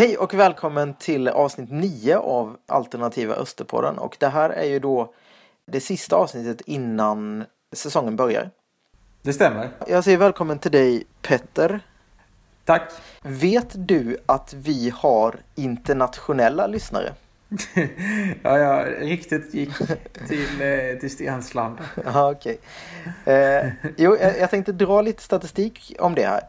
Hej och välkommen till avsnitt 9 av Alternativa Österpodden och det här är ju då det sista avsnittet innan säsongen börjar. Det stämmer. Jag säger välkommen till dig Petter. Tack. Vet du att vi har internationella lyssnare? ja, jag riktigt gick till, eh, till Stensland. Ja, okej. Eh, jo, jag, jag tänkte dra lite statistik om det här.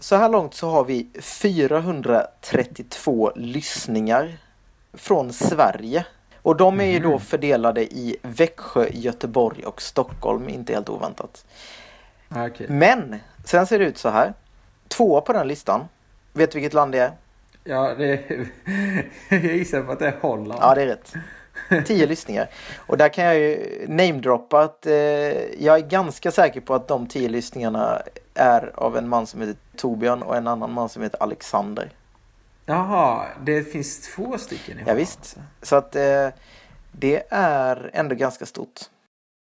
Så här långt så har vi 432 lyssningar från Sverige. Och de är ju då fördelade i Växjö, Göteborg och Stockholm, inte helt oväntat. Ah, okej. Men sen ser det ut så här. Två på den listan. Vet du vilket land det är? Ja, det, jag gissar på att det är Holland. Ja, det är rätt. Tio lyssningar. Och där kan jag ju namedroppa att eh, jag är ganska säker på att de tio lyssningarna är av en man som heter Torbjörn och en annan man som heter Alexander. Jaha, det finns två stycken i Ja, visst. Så att eh, det är ändå ganska stort.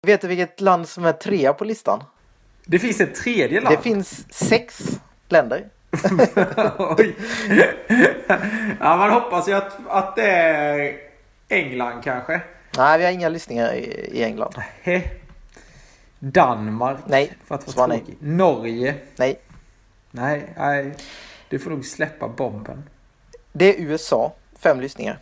Vet du vilket land som är trea på listan? Det finns ett tredje land. Det finns sex länder. Ja, man hoppas ju att, att det är England kanske. Nej, vi har inga lyssningar i, England. He. Danmark. Nej, För att vara nej. tråkig. Norge. Nej, Nej, nej. Du får nog släppa bomben. det är USA. Fem lyssningar.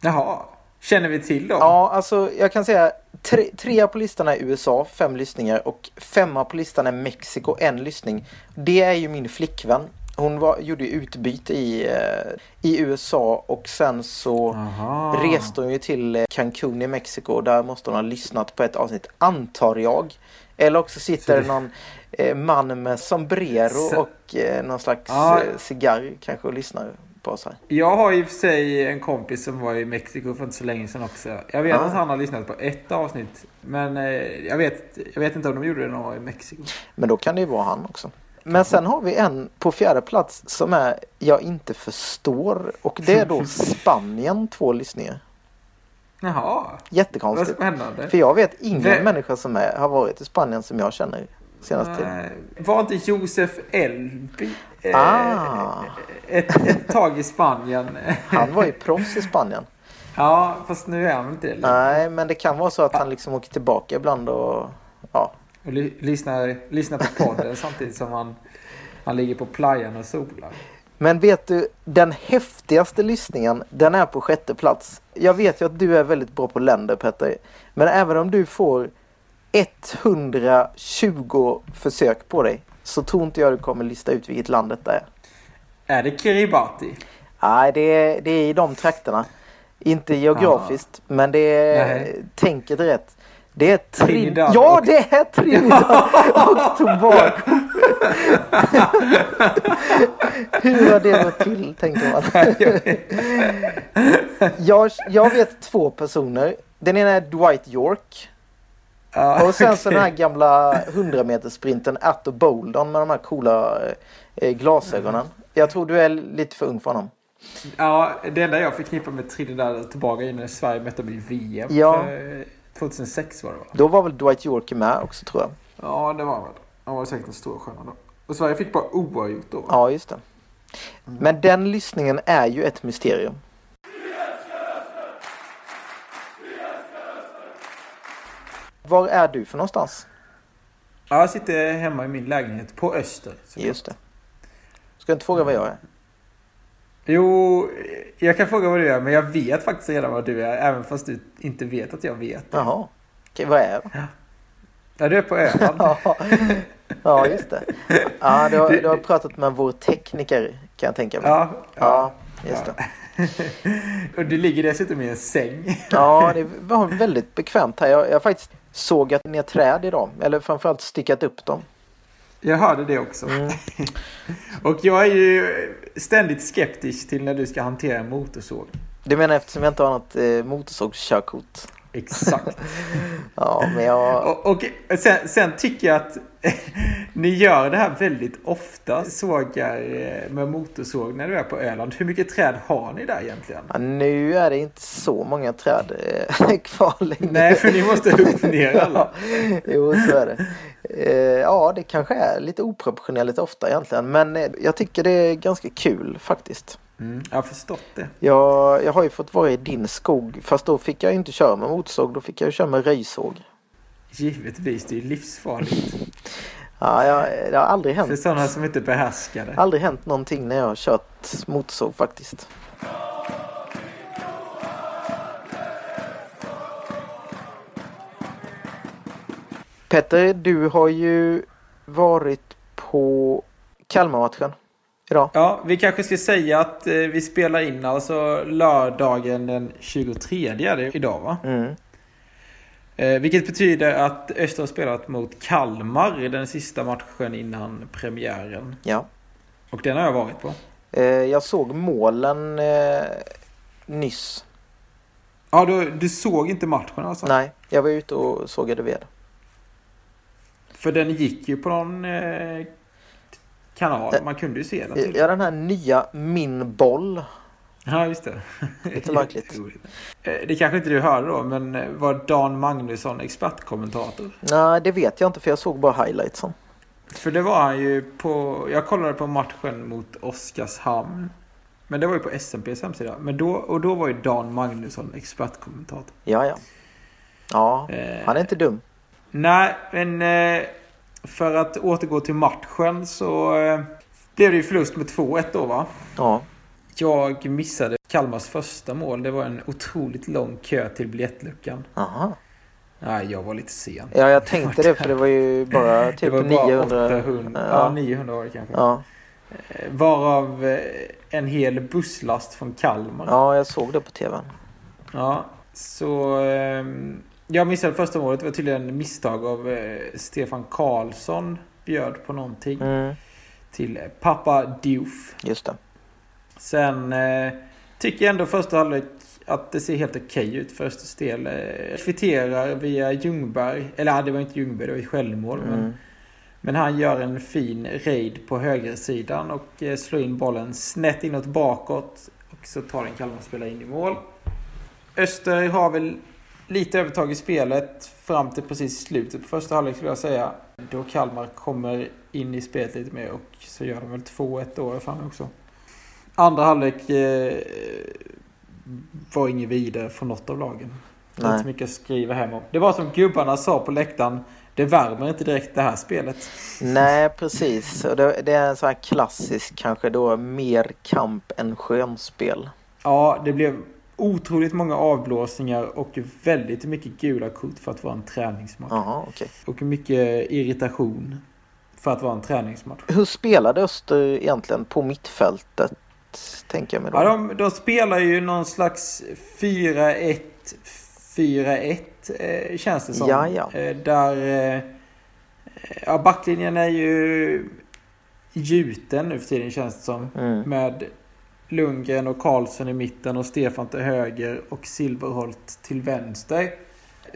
Jaha. Känner vi till dem? Ja, alltså jag kan säga tre, trea på listan är USA, fem lyssningar och femma på listan är Mexiko, en lyssning. Det är ju min flickvän. Hon var, gjorde utbyte i, eh, i USA och sen så Aha. reste hon ju till eh, Cancun i Mexiko. Där måste hon ha lyssnat på ett avsnitt, antar jag. Eller också sitter det någon eh, man med sombrero och eh, någon slags Ja. eh, cigarr kanske och lyssnar på oss här. Jag har i och för sig en kompis som var i Mexiko för inte så länge sedan också. Jag vet Ah. att han har lyssnat på ett avsnitt. Men jag, vet, jag vet inte om de gjorde det när de var i Mexiko. Men då kan det ju vara han också. Men sen har vi en på fjärde plats som är jag inte förstår och det är då Spanien två lyssningar. Jaha, vad Jättekonstigt. spännande. För jag vet ingen Vem- människa som är, har varit i Spanien som jag känner senaste tiden. Var inte Josef Elby eh, Ah. ett, ett tag i Spanien? Han var ju proffs i Spanien. ja, fast nu är han inte det. Nej, men det kan vara så att han liksom åker tillbaka ibland och ja. Och ly- lyssnar, lyssnar på podden samtidigt som han, han ligger på playan och solar. Men vet du, den häftigaste lyssningen, den är på sjätte plats. Jag vet ju att du är väldigt bra på länder Petter. Men även om du får 120 försök på dig så tror inte jag du kommer lista ut vilket land detta är. Är det Kiribati? Nej, det är, det är i de trakterna. Inte geografiskt, men det är Nej. tänket rätt. Det är Trin- Trinidad Ja, och- det är Trinidad och Tobago. Hur har det gått till, tänker man. jag, jag vet två personer. Den ena är Dwight York. Ja, Och sen så okej. den här gamla 100 meters sprinten Atto Boldon med de här coola eh, glasögonen. Jag tror du är lite för ung för honom. Ja, det enda jag förknippar med Trinidad och Tobago är när Sverige mötte dem i VM. Ja. För, eh, 2006 var det va? Då var väl Dwight York med också tror jag. Ja, det var väl. Han var säkert en stor stjärna då. Och Sverige fick bara oavgjort då. Ja, just det. Men den lyssningen är ju ett mysterium. Var är du för någonstans? Ja, jag sitter hemma i min lägenhet på Öster. Just det. Ska jag inte fråga vad jag är? Jo, jag kan fråga vad du är, men jag vet faktiskt redan vad du är. Även fast du inte vet att jag vet. det. Jaha. Okej, vad är jag då? Ja, du är på Öland. Ja, ja just det. Ja, du har, du har pratat med vår tekniker kan jag tänka mig. Ja, Ja, just det. Och du ligger dessutom i en säng. Ja, det var väldigt bekvämt här. Jag, jag faktiskt sågat ner träd idag. Eller framförallt styckat upp dem. Jag hörde det också. Mm. Och jag är ju ständigt skeptisk till när du ska hantera en motorsåg. Du menar eftersom jag inte har något eh, motorsågskörkort? Exakt. Ja, men jag... Och, och sen, sen tycker jag att ni gör det här väldigt ofta. Sågar eh, med motorsåg när du är på Öland. Hur mycket träd har ni där egentligen? Ja, nu är det inte så många träd eh, kvar längre. Nej, för ni måste hugga ner alla. jo, så är det. Eh, ja, det kanske är lite oproportionerligt ofta egentligen. Men eh, jag tycker det är ganska kul faktiskt. Mm, jag har förstått det. Jag, jag har ju fått vara i din skog fast då fick jag ju inte köra med motorsåg. Då fick jag ju köra med röjsåg. Givetvis, det är ju livsfarligt. Ja, jag, det har aldrig hänt. För sådana som inte behärskar det. Aldrig hänt någonting när jag har kört motorsåg faktiskt. Petter, du har ju varit på Kalmarmatchen idag. Ja, vi kanske ska säga att eh, vi spelar in alltså lördagen den 23 är det idag va? Mm. Eh, vilket betyder att Öster har spelat mot Kalmar i den sista matchen innan premiären. Ja. Och den har jag varit på. Eh, jag såg målen eh, nyss. Ja, du, du såg inte matchen alltså? Nej, jag var ute och sågade ved. För den gick ju på någon eh, kanal. Man kunde ju se den. Typ. Ja, den här nya Min boll. Ja, just det. Lite märkligt. Eh, Det kanske inte du hörde då, men eh, var Dan Magnusson expertkommentator? Nej, det vet jag inte för jag såg bara highlightsen. För det var han ju på... Jag kollade på matchen mot Oskarshamn. Men det var ju på SMPs hemsida. Men då, och då var ju Dan Magnusson expertkommentator. Ja, ja. Ja, Eh, han är inte dum. Nej, men eh, för att återgå till matchen så eh, blev det ju förlust med 2-1 då va? Ja, Jag missade Kalmars första mål. Det var en otroligt lång kö till biljettluckan. aha. Nej, jag var lite sen. Ja, jag tänkte det för det var ju bara typ det var bara 900. 800, ja. Ja. 900 var det kanske. Ja, Eh, Varav en hel busslast från Kalmar. ja, jag såg det på tvn. Ja, så... jag missade första målet. Det var tydligen misstag av eh, Stefan Karlsson. Bjöd på någonting. Mm, Till eh, pappa Diouf. just det. Sen eh, tycker jag ändå första halvlek att det ser helt okej ut för Östers del. Eh, kvitterar via Ljungberg. Eller det var inte Ljungberg, det var ett självmål. Men, Mm. men han gör en fin raid på högersidan och eh, slår in bollen snett inåt bakåt. Och så tar den Kalmar-spelare in i mål. Öster har väl lite övertag i spelet fram till precis slutet på första halvlek skulle jag säga. Då Kalmar kommer in i spelet lite mer och så gör de väl 2-1 då fan också. Andra halvlek eh, var inget vidare från något av lagen. Nej. inte så mycket att skriva hem om. Det var som gubbarna sa på läktaren. Det värmer inte direkt det här spelet. Nej, precis. Och det, det är en sån här klassisk kanske då mer kamp än skönspel. Ja, det blev otroligt många avblåsningar och väldigt mycket gula kort för att vara en träningsmatch. Jaha, okej. Och mycket irritation för att vara en träningsmatch. Hur spelade Öster egentligen på mittfältet? Tänker jag mig då. Ja, de, de spelar ju någon slags 4-1 4-1 eh, känns det som. Ja, ja. Eh, där eh, ja, backlinjen är ju gjuten nu för tiden känns det som. Mm. Med Lundgren och Karlsson i mitten och Stefan till höger och Silverholt till vänster.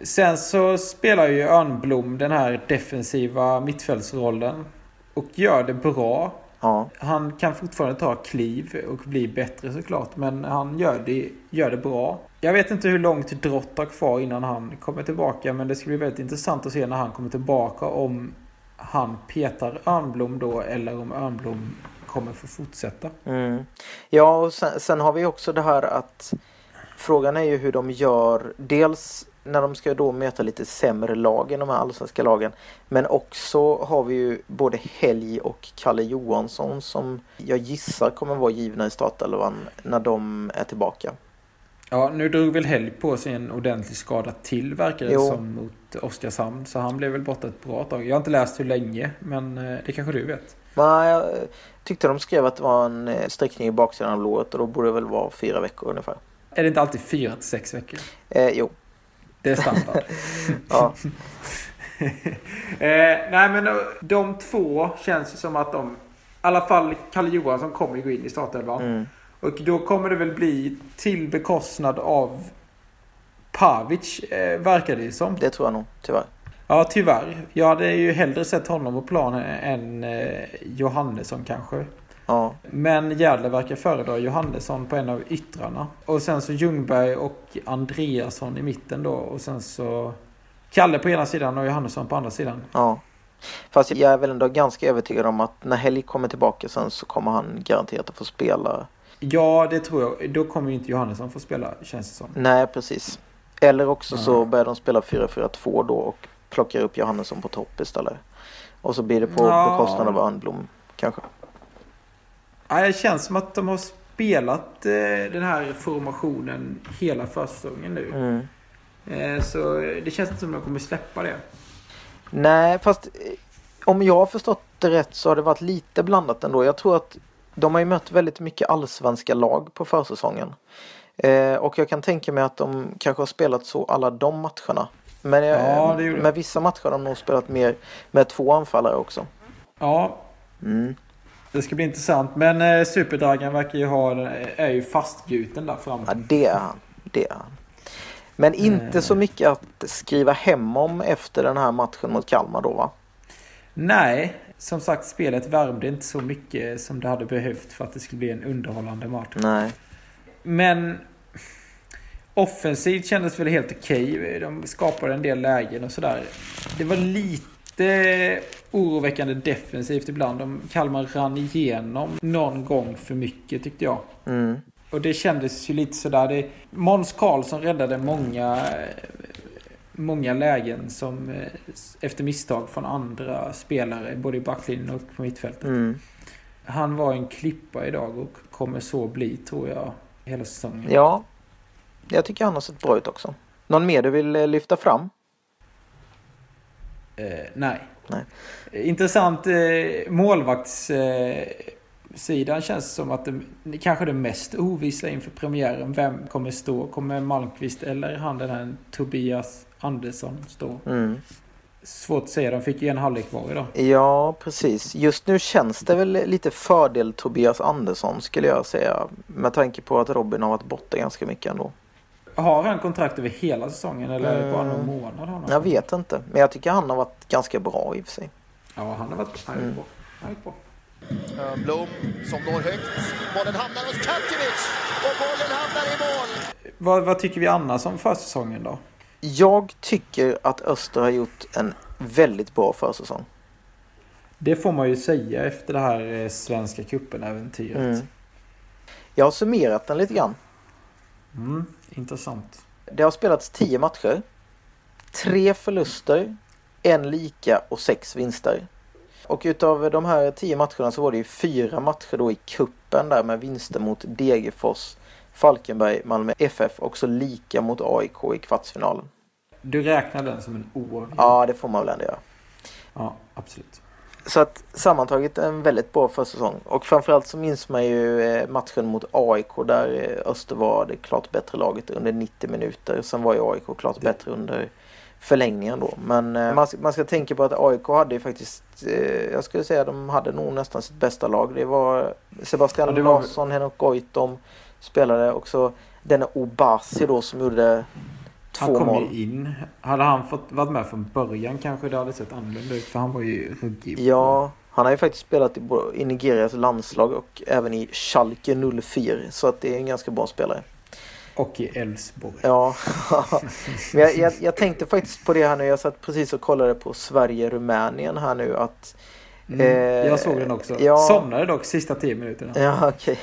Sen så spelar ju Örnblom den här defensiva mittfältsrollen. Och gör det bra. Ja, Han kan fortfarande ta kliv och bli bättre såklart. Men han gör det, gör det bra. Jag vet inte hur långt Drott har kvar innan han kommer tillbaka. Men det ska bli väldigt intressant att se när han kommer tillbaka. Om han petar Örnblom då eller om Örnblom kommer få fortsätta. mm. ja och sen, sen har vi också det här att frågan är ju hur de gör. Dels när de ska då möta lite sämre lag än de här allsvenska lagen. Men också har vi ju både Helg och Kalle Johansson som jag gissar kommer vara givna i startelvan när de är tillbaka. Ja, nu drog väl Helg på sig en ordentlig skada till verkar det som mot Oskarshamn. Så han blev väl borta ett bra tag. Jag har inte läst hur länge, men eh, det kanske du vet. Nej, jag tyckte de skrev att det var en eh, sträckning i baksidan av låret och då borde det väl vara fyra veckor ungefär. Är det inte alltid fyra till sex veckor? Eh, jo, Det är standard. ja. eh, nej men eh, de två känns ju som att de... I alla fall Kalle Johansson kommer gå in i startelvan. Mm. Och då kommer det väl bli till bekostnad av Pavic, eh, verkar det ju som. Det tror jag nog, tyvärr. Ja, tyvärr. Jag hade ju hellre sett honom på planen än eh, Johannesson kanske. Ja, Men Gärdle verkar föredra Johannesson på en av yttrarna. Och sen så Ljungberg och Andreasson i mitten då. Och sen så Kalle på ena sidan och Johannesson på andra sidan. ja. Fast jag är väl ändå ganska övertygad om att när Helg kommer tillbaka sen så kommer han garanterat att få spela Ja, det tror jag. Då kommer ju inte Johannesson få spela, känns det som. Nej, precis. Eller också Ja. så börjar de spela 4-4-2 då och plockar upp Johannesson på topp istället. Och så blir det på Ja. bekostnad av Örnblom kanske. Ja, det känns som att de har spelat eh, den här formationen hela försäsongen nu. Mm. Eh, så det känns inte som att de kommer släppa det. Nej, fast eh, om jag har förstått det rätt så har det varit lite blandat ändå. Jag tror att de har ju mött väldigt mycket allsvenska lag på försäsongen. Eh, och jag kan tänka mig att de kanske har spelat så alla de matcherna. Men eh, Ja, det med vissa matcher har de nog spelat mer med två anfallare också. Ja, Mm. det ska bli intressant. Men eh, Superdragan verkar ju ha, är ju fastgjuten där framme. Ja, det är han. Det är han. Men inte Eh. så mycket att skriva hem om efter den här matchen mot Kalmar då va? Nej, som sagt spelet värmde inte så mycket som det hade behövt för att det skulle bli en underhållande match. Nej. Men offensivt kändes väl helt okej. De skapade en del lägen och sådär. Det var lite oroväckande defensivt ibland. De Kalmar rann igenom någon gång för mycket tyckte jag. Mm. Och det kändes ju lite sådär. Det, Måns Karlsson räddade många, många lägen som eh, efter misstag från andra spelare. Både i backlinjen och på mittfältet. Mm. Han var en klippa idag och kommer så bli tror jag hela säsongen. Ja. Jag tycker han har sett bra ut också. Någon mer du vill eh, lyfta fram? Eh, nej. Nej. Intressant eh, målvaktssidan eh, känns som att det kanske det mest ovissa inför premiären. Vem kommer stå? Kommer Malmqvist eller han den här Tobias Andersson stå? Mm. Svårt att säga. De fick ju en halvlek var idag. Ja, precis. Just nu känns det väl lite fördel Tobias Andersson skulle jag säga. Med tanke på att Robin har varit borta ganska mycket ändå. Har han kontrakt över hela säsongen eller det bara någon Mm. månad? Han har? Jag vet inte. Men jag tycker han har varit ganska bra i och för sig. Ja, han har varit han Mm. bra. Han bra. Blom som når högt. Bollen hamnar hos Kantivic och bollen hamnar i mål. Vad, vad tycker vi annars om försäsongen då? Jag tycker att Öster har gjort en väldigt bra försäsong. Det får man ju säga efter det här eh, Svenska cupen-äventyret. Mm. Jag har summerat den lite grann. Mm, intressant. Det har spelats tio matcher. Tre förluster, en lika och sex vinster. Och utav de här tio matcherna så var det ju fyra matcher då i kuppen där med vinster mot Degerfors, Falkenberg, Malmö FF och så lika mot AIK i kvartsfinalen. Du räknar den som en oavgjord? Ja, det får man väl ändå göra. Ja, absolut. Så att sammantaget en väldigt bra försäsong. Och framförallt så minns man ju eh, matchen mot AIK där eh, Öster var det klart bättre laget under 90 minuter. Sen var ju AIK klart bättre under förlängningen då. Men eh, man, ska- man ska tänka på att AIK hade ju faktiskt, jag skulle säga de hade nog nästan sitt bästa lag. Det var Sebastian Ja, det var- Larsson, Henrik Goitom spelade också denne Obasi då som gjorde Han kom mål. ju in. Hade han fått varit med från början kanske det hade sett annorlunda ut. För han var ju ruggig. Ja, han har ju faktiskt spelat i, i Nigerias landslag och även i Schalke 04. Så att det är en ganska bra spelare. Och i Elfsborg. Ja, men jag, jag, jag tänkte faktiskt på det här nu. Jag satt precis och kollade på Sverige-Rumänien här nu att Mm, Eh, jag såg den också. ja. Somnade dock sista tio minuterna. Ja, okej.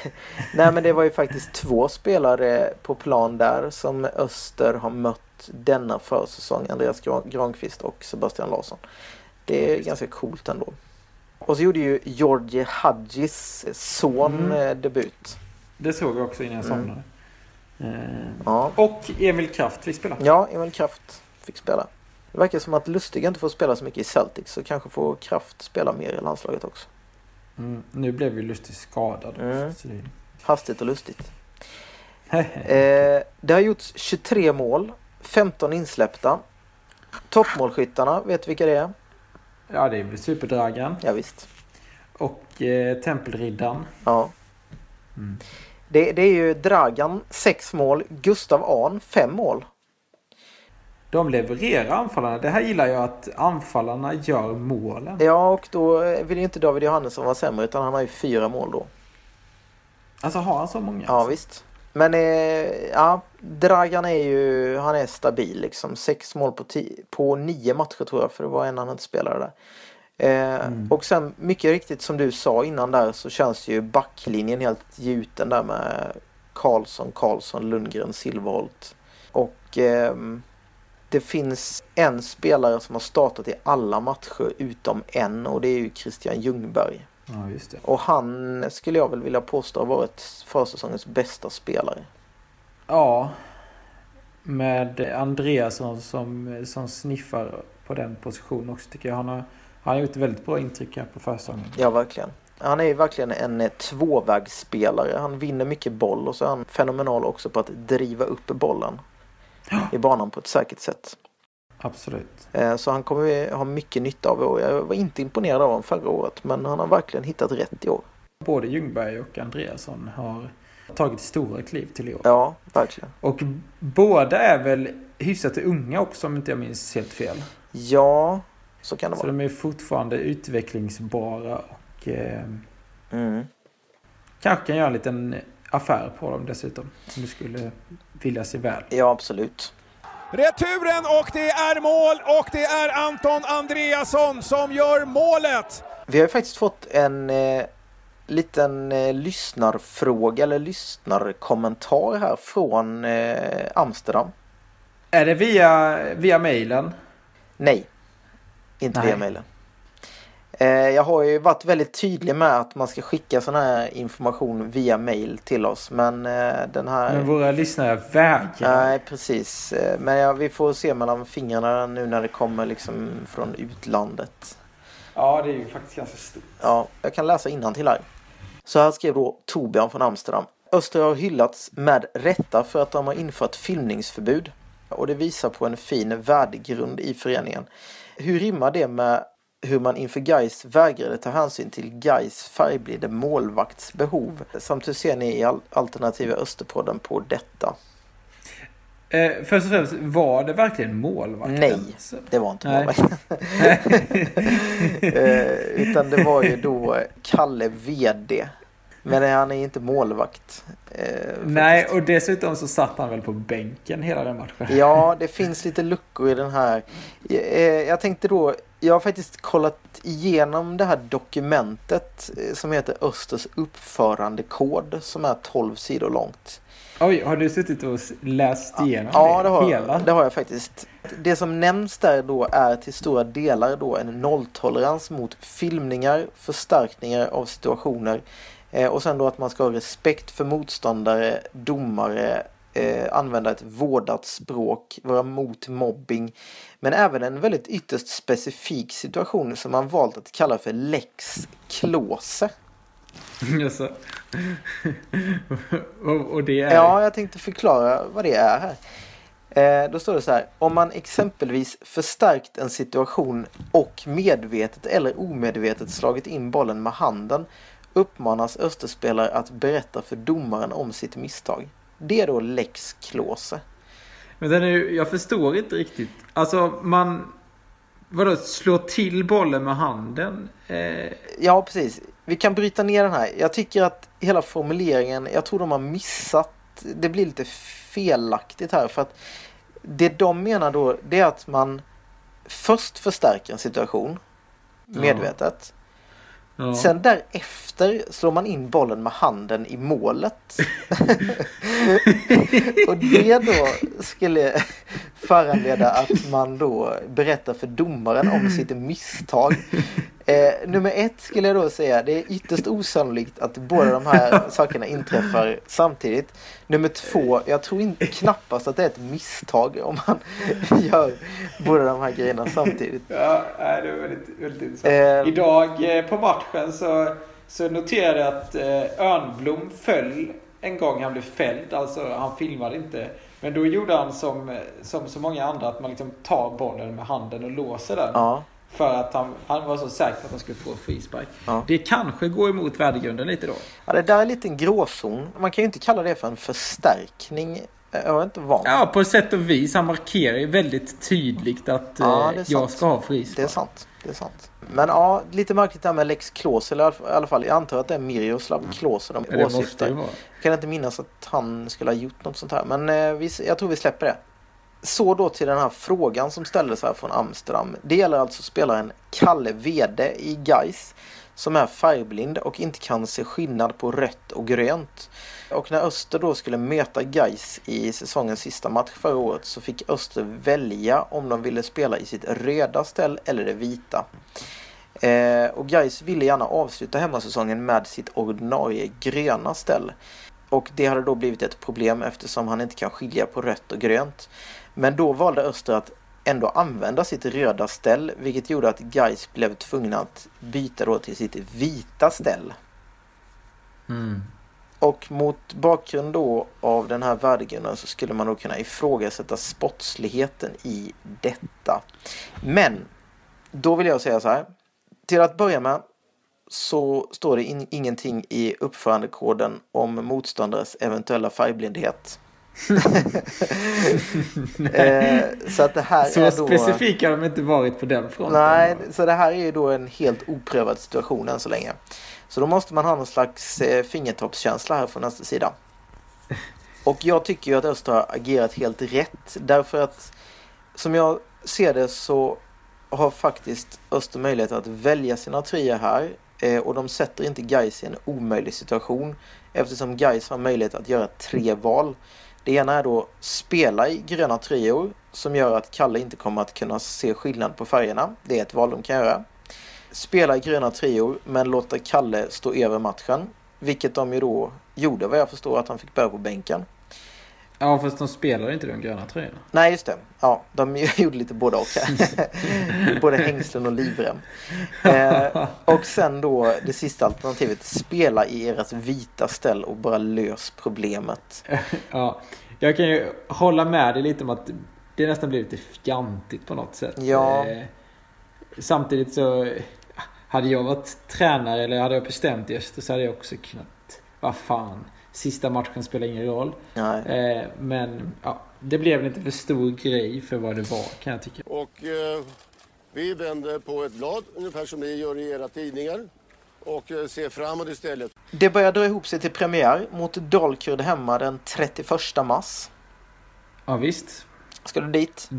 Nej, men det var ju faktiskt två spelare på plan där som Öster har mött denna försäsong. Andreas Gran- Granqvist och Sebastian Larsson. Det är ganska coolt ändå. Och så gjorde ju Georgie Hadjis son Mm. eh, debut. Det såg jag också innan jag Mm. somnade. Eh, Ja. och Emil Kraft fick spela. ja, Emil Kraft fick spela. Det verkar som att Lustig inte får spela så mycket i Celtic så kanske får Kraft spela mer i landslaget också. Mm, nu blev ju Lustig skadad. Mm. Så det... Hastigt och lustigt. Eh, det har gjorts 23 mål, 15 insläppta. Toppmålskyttarna, vet du vilka det är? ja, det är Superdragan. Ja, visst. Och eh, Tempelriddaren. Ja. Mm. Det, det är ju Dragan 6 mål, Gustav Ahn 5 mål. De levererar anfallarna. Det här gillar jag att anfallarna gör målen. Ja, och då vill ju inte David Johannesson vara sämre utan han har ju fyra mål då. Alltså har han så många? Ja, alltså? visst. Men eh, ja, Dragan är ju, han är stabil liksom. Sex mål på, ti- på nio matcher tror jag, för det var en han inte spelade där. Eh, Och sen mycket riktigt som du sa innan där så känns ju backlinjen helt gjuten där med Karlsson, Karlsson, Lundgren, Silverholt. Och ehm, det finns en spelare som har startat i alla matcher utom en och det är ju Christian Ljungberg. Ja, just det. Och han skulle jag väl vilja påstå har varit försäsongens bästa spelare. Ja. Med Andreasson som, som sniffar på den positionen också tycker jag. Han har, han har gjort ett väldigt bra intryck här på försäsongen. Ja, verkligen. Han är ju verkligen en eh, tvåvägsspelare. Han vinner mycket boll och så är han fenomenal också på att driva upp bollen i banan på ett säkert sätt. Absolut. Eh, Så han kommer vi ha mycket nytta av i år. Jag var inte imponerad av honom förra året men han har verkligen hittat rätt i år. Både Ljungberg och Andreasson har tagit stora kliv till i år. Ja, verkligen. Och båda är väl hyfsat unga också om inte jag minns helt fel. Ja, så kan det Så vara. de är fortfarande utvecklingsbara och eh, Mm. kanske kan göra en liten affär på dem dessutom. Om det skulle vilja sig väl. Ja, absolut. Returen och det är mål och det är Anton Andreasson som gör målet. Vi har faktiskt fått en eh, liten eh, lyssnarfråga eller lyssnarkommentar här från eh, Amsterdam. Är det via, via mejlen? Nej, inte Nej. via mejlen. Eh, jag har ju varit väldigt tydlig med att man ska skicka sån här information via mail till oss men eh, den här... Men våra lyssnare vägrar. Nej, precis. Eh, Men ja, vi får se mellan fingrarna nu när det kommer liksom från utlandet. Ja, det är ju faktiskt ganska stort. Ja, jag kan läsa till här. Så här skrev då Torbjörn från Amsterdam. Öster har hyllats med rätta för att de har infört filmningsförbud. Och det visar på en fin värdegrund i föreningen. Hur rimmar det med hur man inför Gais vägrade ta hänsyn till Gais färgblide målvakts behov? Samt hur ser ni i al- alternativa Österpodden på detta? Eh, först och främst, var det verkligen målvakten? Nej, det var inte Nej. målvakten. Eh, utan det var ju då Kalle VD. Men han är inte målvakt. eh, Nej, och dessutom så satt han väl på bänken hela den matchen. Ja, det finns lite luckor i den här. Eh, Jag tänkte då, jag har faktiskt kollat igenom det här dokumentet eh, som heter Östers uppförandekod som är 12 sidor långt. Oj, har du suttit och läst igenom Ja, det har, hela? det har jag faktiskt. Det som nämns där då är till stora delar då en nolltolerans mot filmningar, förstärkningar av situationer eh, och sen då att man ska ha respekt för motståndare, domare, eh, använda ett vårdat språk, vara mot mobbing. Men även en väldigt ytterst specifik situation som man valt att kalla för lex Klose. Jaså? och, och det är... Ja, jag tänkte förklara vad det är här. Eh, då står det så här. Om man exempelvis förstärkt en situation och medvetet eller omedvetet slagit in bollen med handen uppmanas Österspelare att berätta för domaren om sitt misstag. Det är då lex Klose. Men den är, ju- jag förstår inte riktigt. Alltså, man... Vadå, slå till bollen med handen? Eh, Ja, precis. Vi kan bryta ner den här. Jag tycker att hela formuleringen, jag tror de har missat. Det blir lite felaktigt här för att det de menar då det är att man först förstärker en situation medvetet. Ja. Sen därefter slår man in bollen med handen i målet. och det då skulle föranleda att man då berättar för domaren om sitt misstag. Eh, nummer ett skulle jag då säga, det är ytterst osannolikt att båda de här sakerna inträffar samtidigt. Nummer två, jag tror inte knappast att det är ett misstag om man gör båda de här grejerna samtidigt. Ja, det är väldigt, väldigt intressant. Eh, Idag eh, på matchen så, så noterade jag att eh, Örnblom föll en gång han blev fälld. Alltså han filmade inte. Men då gjorde han som, som så många andra att man liksom tar bollen med handen och låser den. Ja, För att han, han var så säker på att han skulle få frispark. Ja. Det kanske går emot värdegrunden lite då. Ja, det där är lite en gråzon. Man kan ju inte kalla det för en förstärkning. Jag är inte van. Ja, på sätt och vis. Han markerar ju väldigt tydligt att Ja, eh, jag sant. ska ha Det är frispark. sant. Det är sant. Men ja, lite märkligt det här med Lex Klose. Eller i alla fall, jag antar att det är Miroslav Klose de Ja, åsyftar. Jag kan inte minnas att han skulle ha gjort något sånt här. Men eh, vi, jag tror vi släpper det. Så då till den här frågan som ställdes här från Amsterdam. Det gäller alltså spelaren Kalle Wede i Gais som är färgblind och inte kan se skillnad på rött och grönt. Och när Öster då skulle möta Gais i säsongens sista match förra året så fick Öster välja om de ville spela i sitt röda ställ eller det vita. Eh, och Gais ville gärna avsluta hemmasäsongen med sitt ordinarie gröna ställ. Och det hade då blivit ett problem eftersom han inte kan skilja på rött och grönt. Men då valde Öster att ändå använda sitt röda ställ vilket gjorde att Gais blev tvungna att byta då till sitt vita ställ. Mm. Och mot bakgrund då av den här värdegrunden så skulle man då kunna ifrågasätta sportsligheten i detta. Men då vill jag säga så här. Till att börja med så står det in ingenting i uppförandekoden om motståndares eventuella färgblindhet. eh, så att det här Så är då... specifik har de inte varit på den fronten. Nej, så det här är ju då en helt oprövad situation än så länge. Så då måste man ha någon slags eh, fingertoppskänsla här från nästa sida. Och jag tycker ju att Öster har agerat helt rätt. Därför att som jag ser det så har faktiskt Öster möjlighet att välja sina tröjor här. Eh, och de sätter inte Gais i en omöjlig situation. Eftersom Gais har möjlighet att göra tre val. Det ena är då spela i gröna tröjor som gör att Kalle inte kommer att kunna se skillnad på färgerna. Det är ett val de kan göra. Spela i gröna tröjor men låta Kalle stå över matchen. Vilket de ju då gjorde vad jag förstår att han fick börja på bänken. Ja, fast de spelar inte de gröna tröjorna. Nej, just det. Ja, de gjorde lite både och. både hängslen och livrem. Eh, och sen då det sista alternativet. Spela i ert vita ställ och bara lös problemet. ja, jag kan ju hålla med dig lite om att det nästan blir lite fjantigt på något sätt. Ja. Eh, samtidigt så hade jag varit tränare eller hade jag bestämt i Öster så hade jag också kunnat, vad fan, sista matchen spelar ingen roll. Nej. Eh, men ja, det blev väl inte för stor grej för vad det var kan jag tycka. Och eh, vi vänder på ett blad, ungefär som ni gör i era tidningar. Och eh, ser framåt istället. Det börjar dra ihop sig till premiär mot Dalkurd hemma den 31 mars. Ja visst. Ska du dit?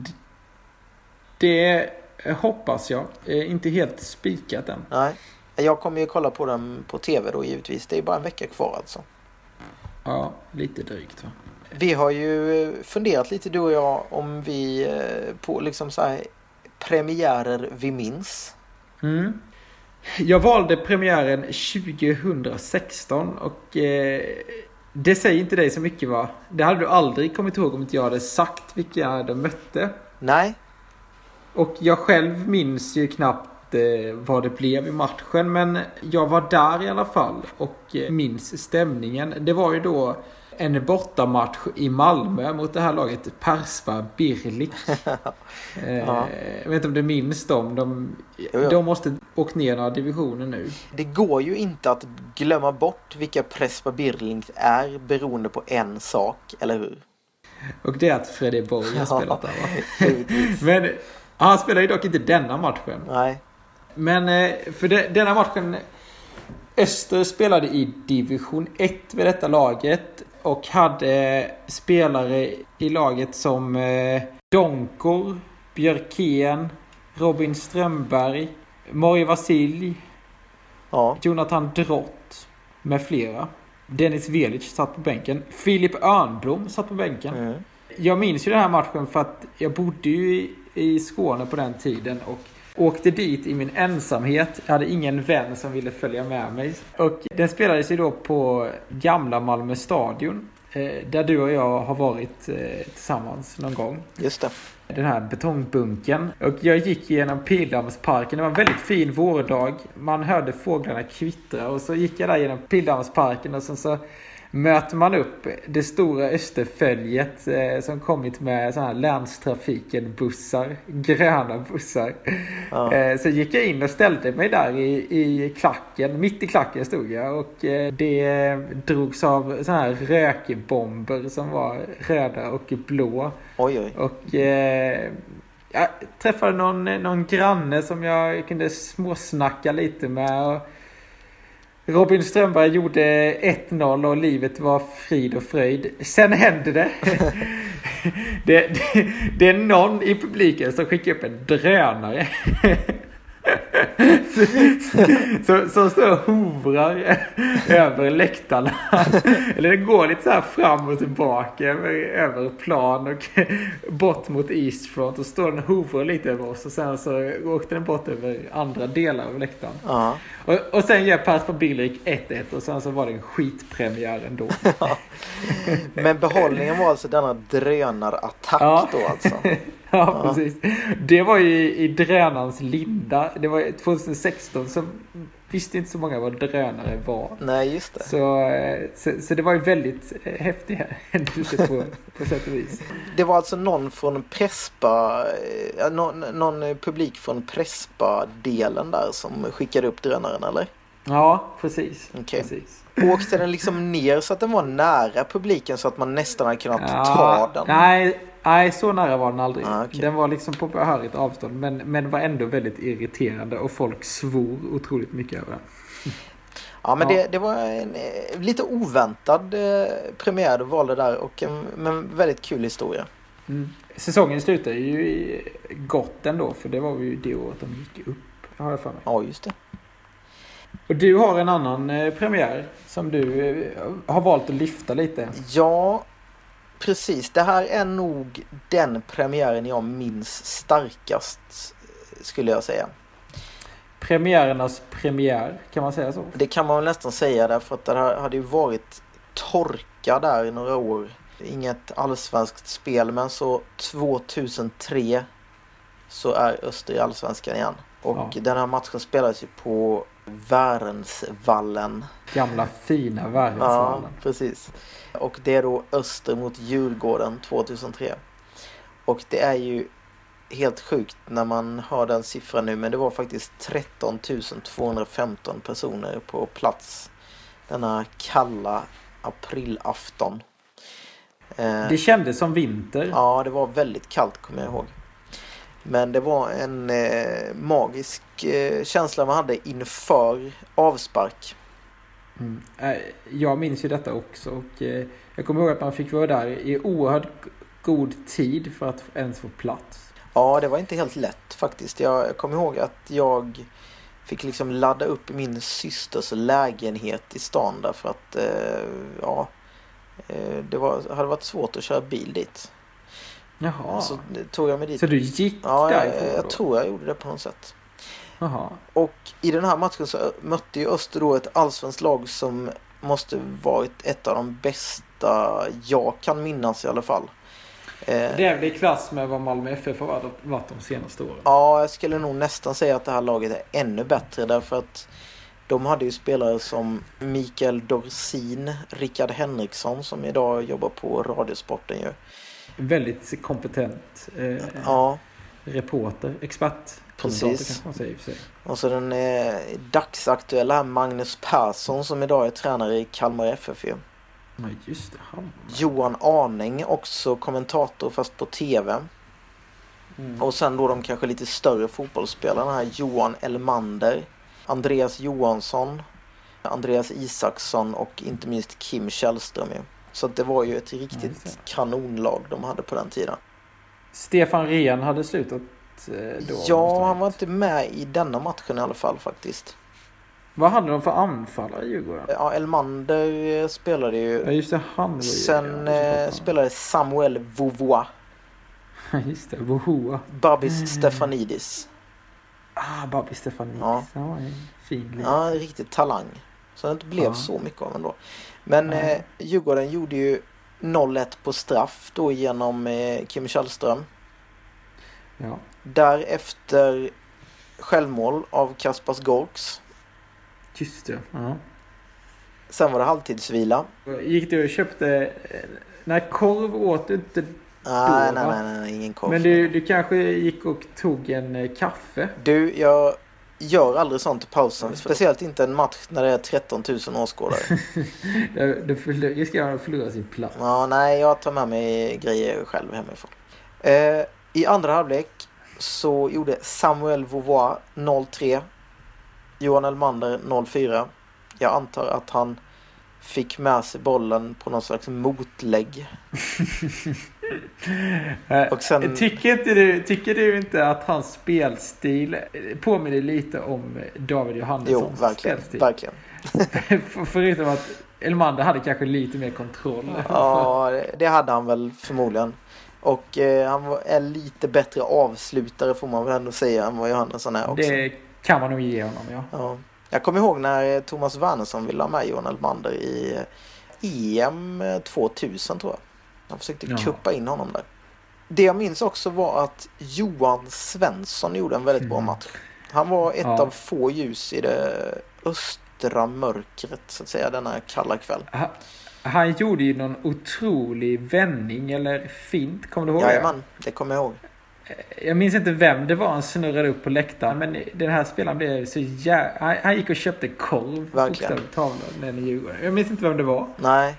Det hoppas jag. Eh, inte helt spikat än. Nej. Jag kommer ju kolla på den på tv då givetvis. Det är bara en vecka kvar alltså. Ja, lite drygt va. Vi har ju funderat lite du och jag om vi eh, på liksom så här premiärer vi minns. Mm. Jag valde premiären 2016 och eh, det säger inte dig så mycket va? Det hade du aldrig kommit ihåg om inte jag hade sagt vilka de mötte. Nej, Och jag själv minns ju knappt eh, vad det blev i matchen men jag var där i alla fall och eh, minns stämningen. Det var ju då en bortamatch i Malmö mot det här laget Persva Birlik. eh, Ja. Jag vet inte om du minns dem. De, Jo, de måste åkt ner några divisioner nu. det går ju inte att glömma bort vilka Prespa Birling är beroende på en sak, eller hur? Och det är att Fredrik Borg har spelat där va? Men han spelar ju dock inte denna matchen. Nej, Men eh, för de, denna matchen Öster spelade i division 1 vid detta laget och hade spelare i laget som eh, Donkor, Björkén, Robin Strömberg, Mori Vasilj, ja, Jonathan Drott med flera. Dennis Velic satt på bänken. Filip Örnblom satt på bänken. mm. Jag minns ju den här matchen för att jag bodde ju i, i Skåne på den tiden och åkte dit i min ensamhet. Jag hade ingen vän som ville följa med mig. Och den spelades ju då på gamla Malmö stadion. Eh, där du och jag har varit eh, tillsammans någon gång. just det. Den här betongbunken. Och jag gick genom Pildammsparken. Det var en väldigt fin vårdag. Man hörde fåglarna kvittra och så gick jag där genom Pildammsparken och sen så möter man upp det stora Österföljet eh, som kommit med sådana här länstrafiken-bussar. Gröna bussar. Ja. Eh, så gick jag in och ställde mig där i, i klacken. Mitt i klacken stod jag och eh, det drogs av sådana här rökbomber som var röda och blå. Oj, oj. Och eh, jag träffade någon, någon granne som jag kunde småsnacka lite med. Och Robin Strömberg gjorde 1-0 och livet var frid och fröjd. Sen hände det. det, det, det är någon i publiken som skickar upp en drönare. Som så, står och hovrar över läktarna. Eller det går lite så här fram och tillbaka över, över plan och bort mot Eastfront. Och står den och hovrar lite över oss. Och sen så åkte den bort över andra delar av läktaren. Ja. Och, och sen gör Pers på Bilrik 1-1 och sen så var det en skitpremiär ändå. Men behållningen var alltså denna drönarattack Ja. då alltså. Ja, precis. Det var ju i, drönarens linda. Det var ju 2016 så visste inte så många vad drönare var. Nej, just det. Så, eh, så, så det var ju väldigt eh, häftig händelse på, på sätt och vis. Det var alltså någon från Prespa, eh, någon, någon publik från Prespa-delen där som skickade upp drönaren eller? Ja, precis. Okej. precis. Åkte den liksom ner så att den var nära publiken så att man nästan hade kunnat ta Ja, den? nej, nej, så nära var den aldrig. Ah, okej. Den var liksom på behörigt avstånd men, men var ändå väldigt irriterande och folk svor otroligt mycket över den. Ja men Ja. Det, det var en eh, lite oväntad eh, premiär du valde där och en men väldigt kul historia. Mm. Säsongen slutar ju gott ändå för det var ju det året de gick upp. Har jag för mig. Ja just det. Och du har en annan eh, premiär som du har valt att lyfta lite. Ja precis. Det här är nog den premiären jag minns starkast skulle jag säga. Premiärernas premiär, kan man säga så? Det kan man väl nästan säga därför att det hade ju varit torka där i några år. Inget allsvenskt spel men så 2003 så är Öster i allsvenskan igen. Och Ja. den här matchen spelades ju på Värensvallen. Gamla fina Ja, Värensvallen. precis. Och det är då Öster mot Djurgården 2003. Och det är ju helt sjukt när man hör den siffran nu men det var faktiskt 13 215 personer på plats denna kalla aprilafton. Eh, Det kändes som vinter. Ja, det var väldigt kallt kommer jag ihåg. Men det var en eh, magisk eh, känsla man hade inför avspark. Mm. Eh, Jag minns ju detta också och eh, jag kommer ihåg att man fick vara där i oerhört god tid för att ens få plats. Ja, det var inte helt lätt faktiskt. Jag, jag kommer ihåg att jag fick liksom ladda upp min systers lägenhet i stan därför att eh, ja, det var, hade varit svårt att köra bil dit. Jaha. Så tog jag mig dit. Så du gick ja, jag, därifrån jag då? tror jag gjorde det på något sätt. Jaha. Och i den här matchen så mötte ju Öster då ett allsvenskt lag som måste varit ett av de bästa jag kan minnas i alla fall. Eh, Det är väl i klass med vad Malmö FF har varit de senaste åren. Ja, jag skulle nog nästan säga att det här laget är ännu bättre därför att de hade ju spelare som Mikael Dorsin, Rickard Henriksson som idag jobbar på Radiosporten ju. Väldigt kompetent eh, Ja, reporter, expert. Precis. säger och så den eh, dagsaktuella här Magnus Persson som idag är tränare i Kalmar FF ju. Ja, just det. Han. Johan Arning också kommentator fast på TV. Mm. Och sen då de kanske lite större fotbollsspelarna här. Johan Elmander, Andreas Johansson, Andreas Isaksson och inte minst Kim Källström ju. Så det var ju ett riktigt kanonlag de hade på den tiden. Stefan Rehn hade slutat då. måste Ja, han var inte med i denna matchen i alla fall faktiskt. Vad hade de för anfallare i Djurgården? Ja, Elmander eh, spelade Ja, ju. just det. Han var ju... Sen ja, eh, spelade Samuel Vauvois, Just det. Bohoa. Babis Mm. Stefanidis. Ah, Babi Stefanidis. Ja. En fin lirare. Ja, en riktig talang. Så det inte blev Ja. så mycket av ändå. Men eh, Djurgården gjorde ju 0-1 på straff då genom eh, Kim Källström. Ja. Därefter självmål av Kaspars Gorks. Just det. Ja. Sen var det halvtidsvila. Gick du och köpte... Nej, korv åt du inte. Nej, Då, nej, va? nej, nej, ingen korv. Men du, du kanske gick och tog en eh, kaffe? Du, jag gör aldrig sånt i pausen. Speciellt inte en match när det är 13 000 åskådare. Du, du förl- riskerar att förlora sin plats. Ja, nej, jag tar med mig grejer själv hemifrån. Eh, I andra halvlek så gjorde Samuel Vauvois 0-3. Johan Elmander 0-4. Jag antar att han fick med sig bollen på någon slags motlägg. Sen- tycker, inte du, tycker du inte att hans spelstil påminner lite om David Jo, Johannessons verkligen. spelstil? verkligen. För- Förutom att Elmander hade kanske lite mer kontroll. Ja, det hade han väl förmodligen. Och eh, han var, är lite bättre avslutare får man väl ändå säga än vad Johannesson är också. Det kan man nog ge honom, ja. Ja. Jag kommer ihåg när eh, Thomas Wernersson ville ha med Johan Elmander i eh, EM 2000 tror jag. Han försökte Ja. kuppa in honom där. Det jag minns också var att Johan Svensson gjorde en väldigt bra Mm. match. Han var ett Ja. av få ljus i det östra mörkret så att säga denna kalla kväll. Han, gjorde ju någon otrolig vändning eller fint, kommer du ihåg? Jajamän, det kommer jag ihåg. Jag minns inte vem det var han snurrade upp på läktaren. Men den här spelaren blev så jä... Han, han gick och köpte korv. Verkligen. i Djurgården. Jag minns inte vem det var. Nej,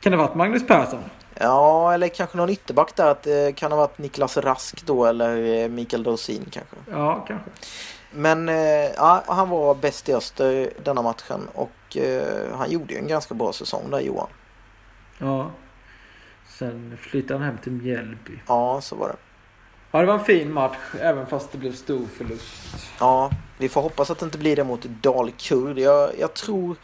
Kan det ha varit Magnus Persson? Ja, eller kanske någon ytterback där. Att det kan ha varit Niklas Rask då eller eh, Mikael Dorsin kanske. Ja, kanske. Men eh, ja, han var bäst i öster denna matchen och eh, han gjorde ju en ganska bra säsong där Johan. Ja. Sen flyttade han hem till Mjällby. Ja, så var det. Ja, det var en fin match. Även fast det blev stor förlust. Ja, vi får hoppas att det inte blir det mot Dalkurd. Jag, jag tror,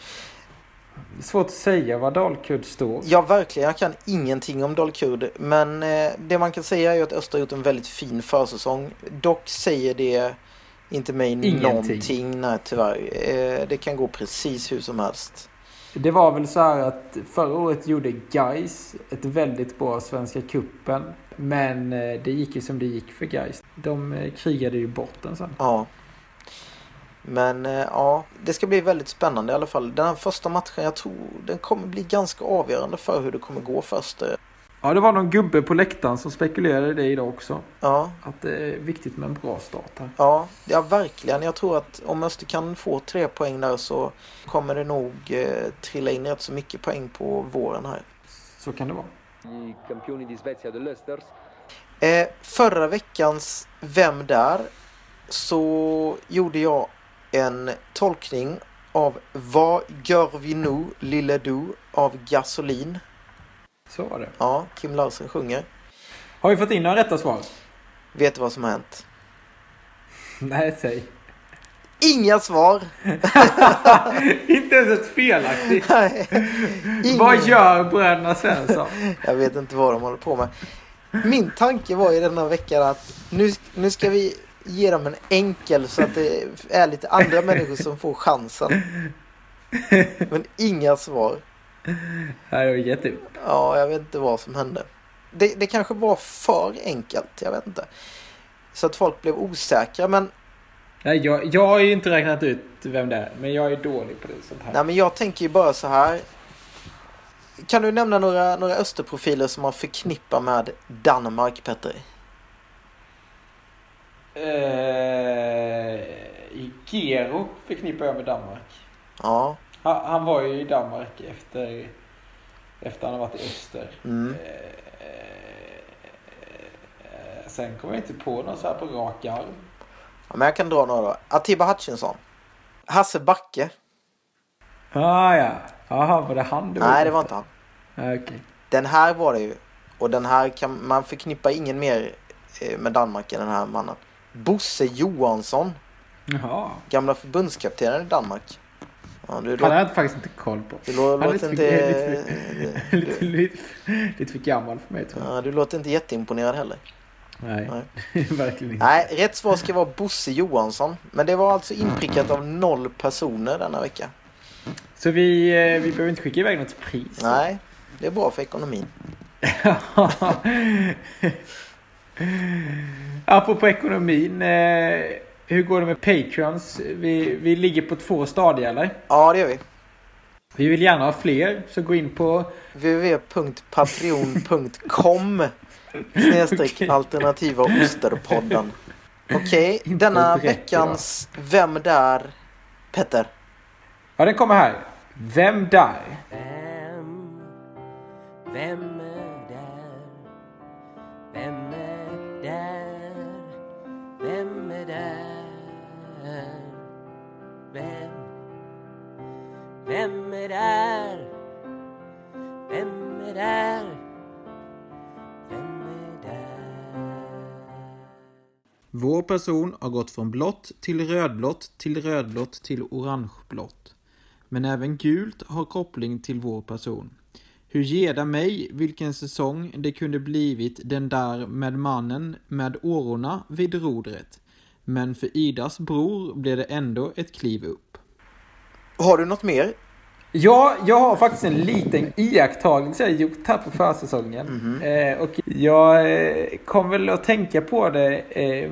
Det är svårt att säga vad Dalkurd står. ja verkligen, jag kan ingenting om Dalkurd. Men eh, det man kan säga är att Öster har gjort en väldigt fin försäsong. Dock säger det inte mig Ingenting. någonting, nej tyvärr. Eh, det kan gå precis hur som helst. Det var väl så här att förra året gjorde Geis ett väldigt bra Svenska Kuppen Men eh, det gick ju som det gick för Geis. De eh, krigade ju bort den sen. Ja. Men eh, ja, det ska bli väldigt spännande i alla fall. Den här första matchen, jag tror den kommer bli ganska avgörande för hur det kommer gå först. Ja, det var någon gubbe på läktaren som spekulerade i det idag också. Ja, Att det är viktigt med en bra start här. ja, ja verkligen. Jag tror att om Öster kan få tre poäng där så kommer det nog eh, trilla in rätt så mycket poäng på våren här. Så kan det vara. Eh, förra veckans Vem där? Så gjorde jag en tolkning av Vad gör vi nu lille du av Gasolin. Så var det. Ja, Kim Larsen sjunger. Har vi fått in några rätta svar? Vet du vad som har hänt? Nej, säg. Inga svar! Inte ens ett felaktigt. Vad gör bröderna Svensson? Jag vet inte vad de håller på med. Min tanke var ju denna veckan att nu, nu ska vi ge dem en enkel så att det är lite andra människor som får chansen. Men inga svar. Här har jag gett upp. Ja, jag vet inte vad som hände. Det, det kanske var för enkelt, jag vet inte. Så att folk blev osäkra. Men, Nej, jag, jag har ju inte räknat ut vem det är. Men jag är dålig på det sånt här. nej, men jag tänker ju bara så här. Kan du nämna några, några österprofiler som man förknippar med Danmark, Petter? Eh, Gero förknippar jag med Danmark. Ja. Han, han var ju i Danmark efter, efter han har varit i Öster. Mm. Eh, eh, sen kommer jag inte på någon så här på rak arm. ja men jag kan dra några då. Atiba Hutchinson. Hasse Backe. Ah, ja. Jaha, var det han du Nej, det var inte han. Ah, Okej. Den här var det ju. Och den här kan man förknippa ingen mer eh, med Danmark än den här mannen. Bosse Johansson. Jaha. Gamla förbundskaptenen i Danmark. Ja, du, Han jag faktiskt inte koll på. du Han är lite inte... för- lite, du, lite, lite för gammal för mig tror jag. ja, du låter inte jätteimponerad heller. Nej, Nej. verkligen inte. Nej, rätt svar ska vara Bosse Johansson. Men det var alltså inprickat av noll personer denna vecka. Så vi, eh, vi behöver inte skicka iväg något pris? Nej, det är bra för ekonomin. Apropå ekonomin. Eh, hur går det med Patreons? Vi, vi ligger på två stadier eller? Ja, det gör vi. Vi vill gärna ha fler. Så gå in på... www.patreon.com snedstreck alternativa osterpodden. Okej, Inte denna veckans Vem där? Petter. Ja, den kommer här. Vem där? Vem, vem är där? Vem är där? Vem är där? Vem är där? Vem är där? Vem är där? Vår person har gått från blått till rödblått till rödblått till orangeblått. Men även gult har koppling till vår person. Hur geda mig vilken säsong det kunde blivit den där med mannen med årorna vid rodret. Men för Idas bror blev det ändå ett kliv upp. Har du något mer? Ja, jag har faktiskt en liten iakttagelse jag gjort här på försäsongen. Eh, och jag eh, kom väl att tänka på det eh,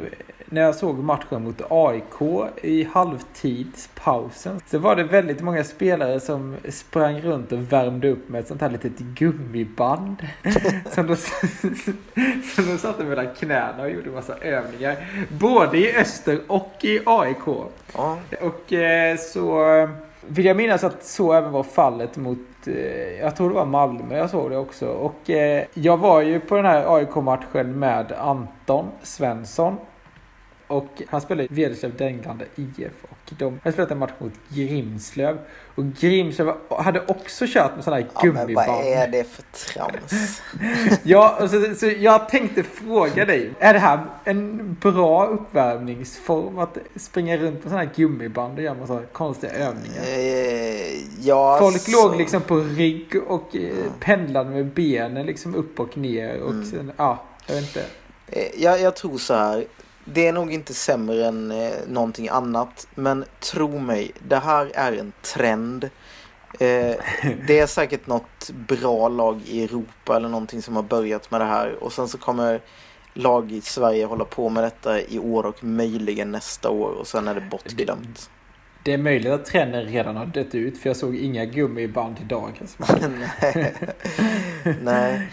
när jag såg matchen mot AIK i halvtidspausen. Så var det väldigt många spelare som sprang runt och värmde upp med ett sånt här litet gummiband. som, de, som de satte mellan knäna och gjorde massa övningar. Både i Öster och i AIK. Ja. Och eh, så vill jag minnas att så även var fallet mot, eh, jag tror det var Malmö jag såg det också. Och eh, jag var ju på den här AIK-matchen med Anton Svensson. Och han spelade i Vederslöv Dänglande IF. Och de har spelat en match mot Grimslöv. Och Grimslöv hade också kört med sådana här Ja, men gummiband. vad är det för trams? Ja, så, så jag tänkte fråga dig. Är det här en bra uppvärmningsform? Att springa runt på sådana här gummiband och göra massa konstiga övningar? Eh, ja, Folk alltså- låg liksom på rygg och eh, pendlade med benen liksom upp och ner. Och sen, ja, jag vet inte. Eh, Jag, jag tror så här. Det är nog inte sämre än eh, någonting annat. Men tro mig, det här är en trend. Eh, det är säkert något bra lag i Europa eller någonting som har börjat med det här. Och sen så kommer lag i Sverige hålla på med detta i år och möjligen nästa år. Och sen är det bortglömt. Det är möjligt att trenden redan har dött ut för jag såg inga gummiband i dagens match. Nej. Nej.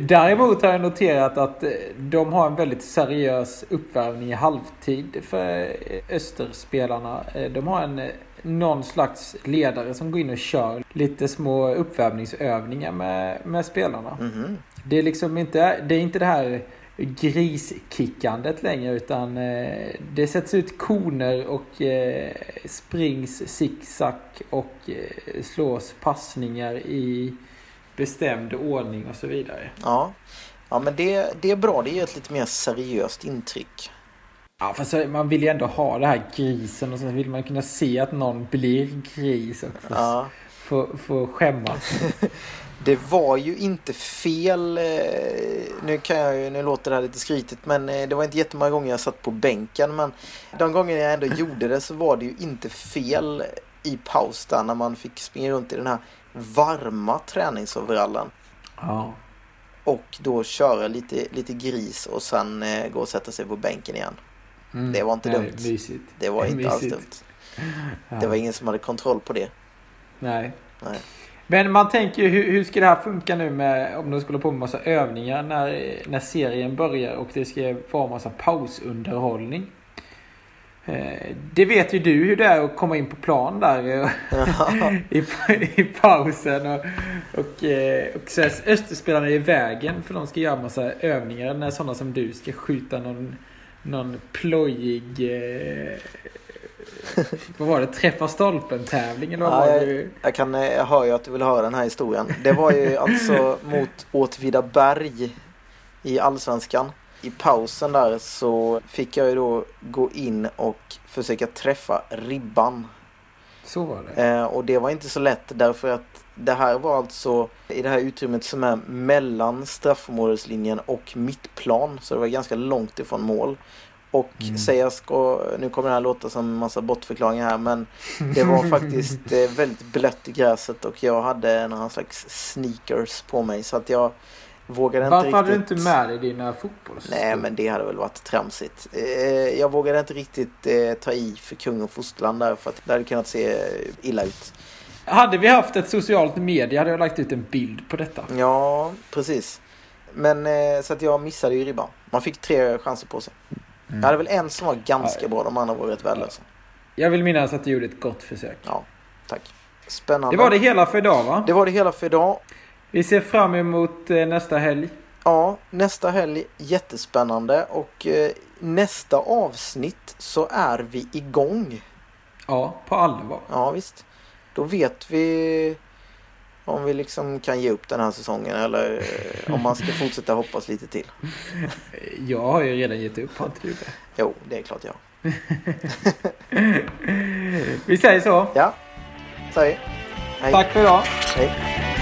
Däremot har jag noterat att eh, de har en väldigt seriös uppvärmning i halvtid för eh, Österspelarna. Eh, De har en någon slags ledare som går in och kör lite små uppvärmningsövningar med, med spelarna. Mhm. Det är liksom inte det, är inte det här griskickandet längre utan eh, det sätts ut koner och eh, springs zigzag och eh, slås passningar i bestämd ordning och så vidare. Ja. Ja men det, det är bra. Det ger ett lite mer seriöst intryck. Ja, fast man vill ju ändå ha det här grisen och så vill man kunna se att någon blir gris och få, Ja. få, få skämmas. Det var ju inte fel. eh, Nu, kan jag, ju- nu låter det här lite skrytigt men eh, det var inte jättemånga gånger jag satt på bänken. Men de gånger jag ändå gjorde det så var det ju inte fel i paus där när man fick springa runt i den här varma träningsoverallen. Ja. Och då köra lite, lite gris och sen eh, gå och sätta sig på bänken igen. Mm. Det var inte Nej, dumt. Mysigt. Det var inte alls Mysigt. dumt. Ja. Det var ingen som hade kontroll på det. Nej. Nej. Men man tänker ju hur, hur ska det här funka nu med om de skulle på med massa övningar när, när serien börjar och det ska vara massa pausunderhållning. Eh, Det vet ju du hur det är att komma in på plan där eh, i, i pausen. Och, och, eh, och så är Österspelarna i vägen för de ska göra massa övningar när sådana som du ska skjuta någon, någon plojig vad var det? Träffa stolpen-tävling eller vad Ja, var jag, det? jag, kan, eh, jag hör ju att du vill höra den här historien. Det var ju alltså mot Åtvidaberg i Allsvenskan. I pausen där så fick jag ju då gå in och försöka träffa ribban. Så var det. Eh, och det var inte så lätt därför att det här var alltså i det här utrymmet som är mellan straffområdeslinjen och mittplan. Så det var ganska långt ifrån mål. Och Mm. säga ska, nu kommer det här låta som en massa bortförklaringar här men det var faktiskt eh, väldigt blött i gräset och jag hade några slags sneakers på mig så att jag vågade Varför inte hade du riktigt... inte med dig dina fotbolls? Nej men det hade väl varit tramsigt. Eh, jag vågade inte riktigt eh, ta i för kung och fosterland där för att det hade kunnat se illa ut. Hade vi haft ett socialt medie hade jag lagt ut en bild på detta. Ja, precis. Men så att jag missade ju ribban. Man fick tre chanser på sig. Jag hade väl en som var ganska Ja. bra, de andra var rätt värdelösa. Jag vill minnas att du gjorde ett gott försök. Ja, tack. Spännande. Det var det hela för idag va? Det var det hela för idag. Vi ser fram emot eh, nästa helg. Ja, nästa helg jättespännande och eh, nästa avsnitt så är vi igång. Ja, på allvar. Ja, visst. Då vet vi Om vi liksom kan ge upp den här säsongen eller eh, om man ska fortsätta hoppas lite till. Jag har ju redan gett upp, har inte du det? Jo, det är klart jag. Vi säger så. Ja, säg. Hej. Tack för idag. Hej.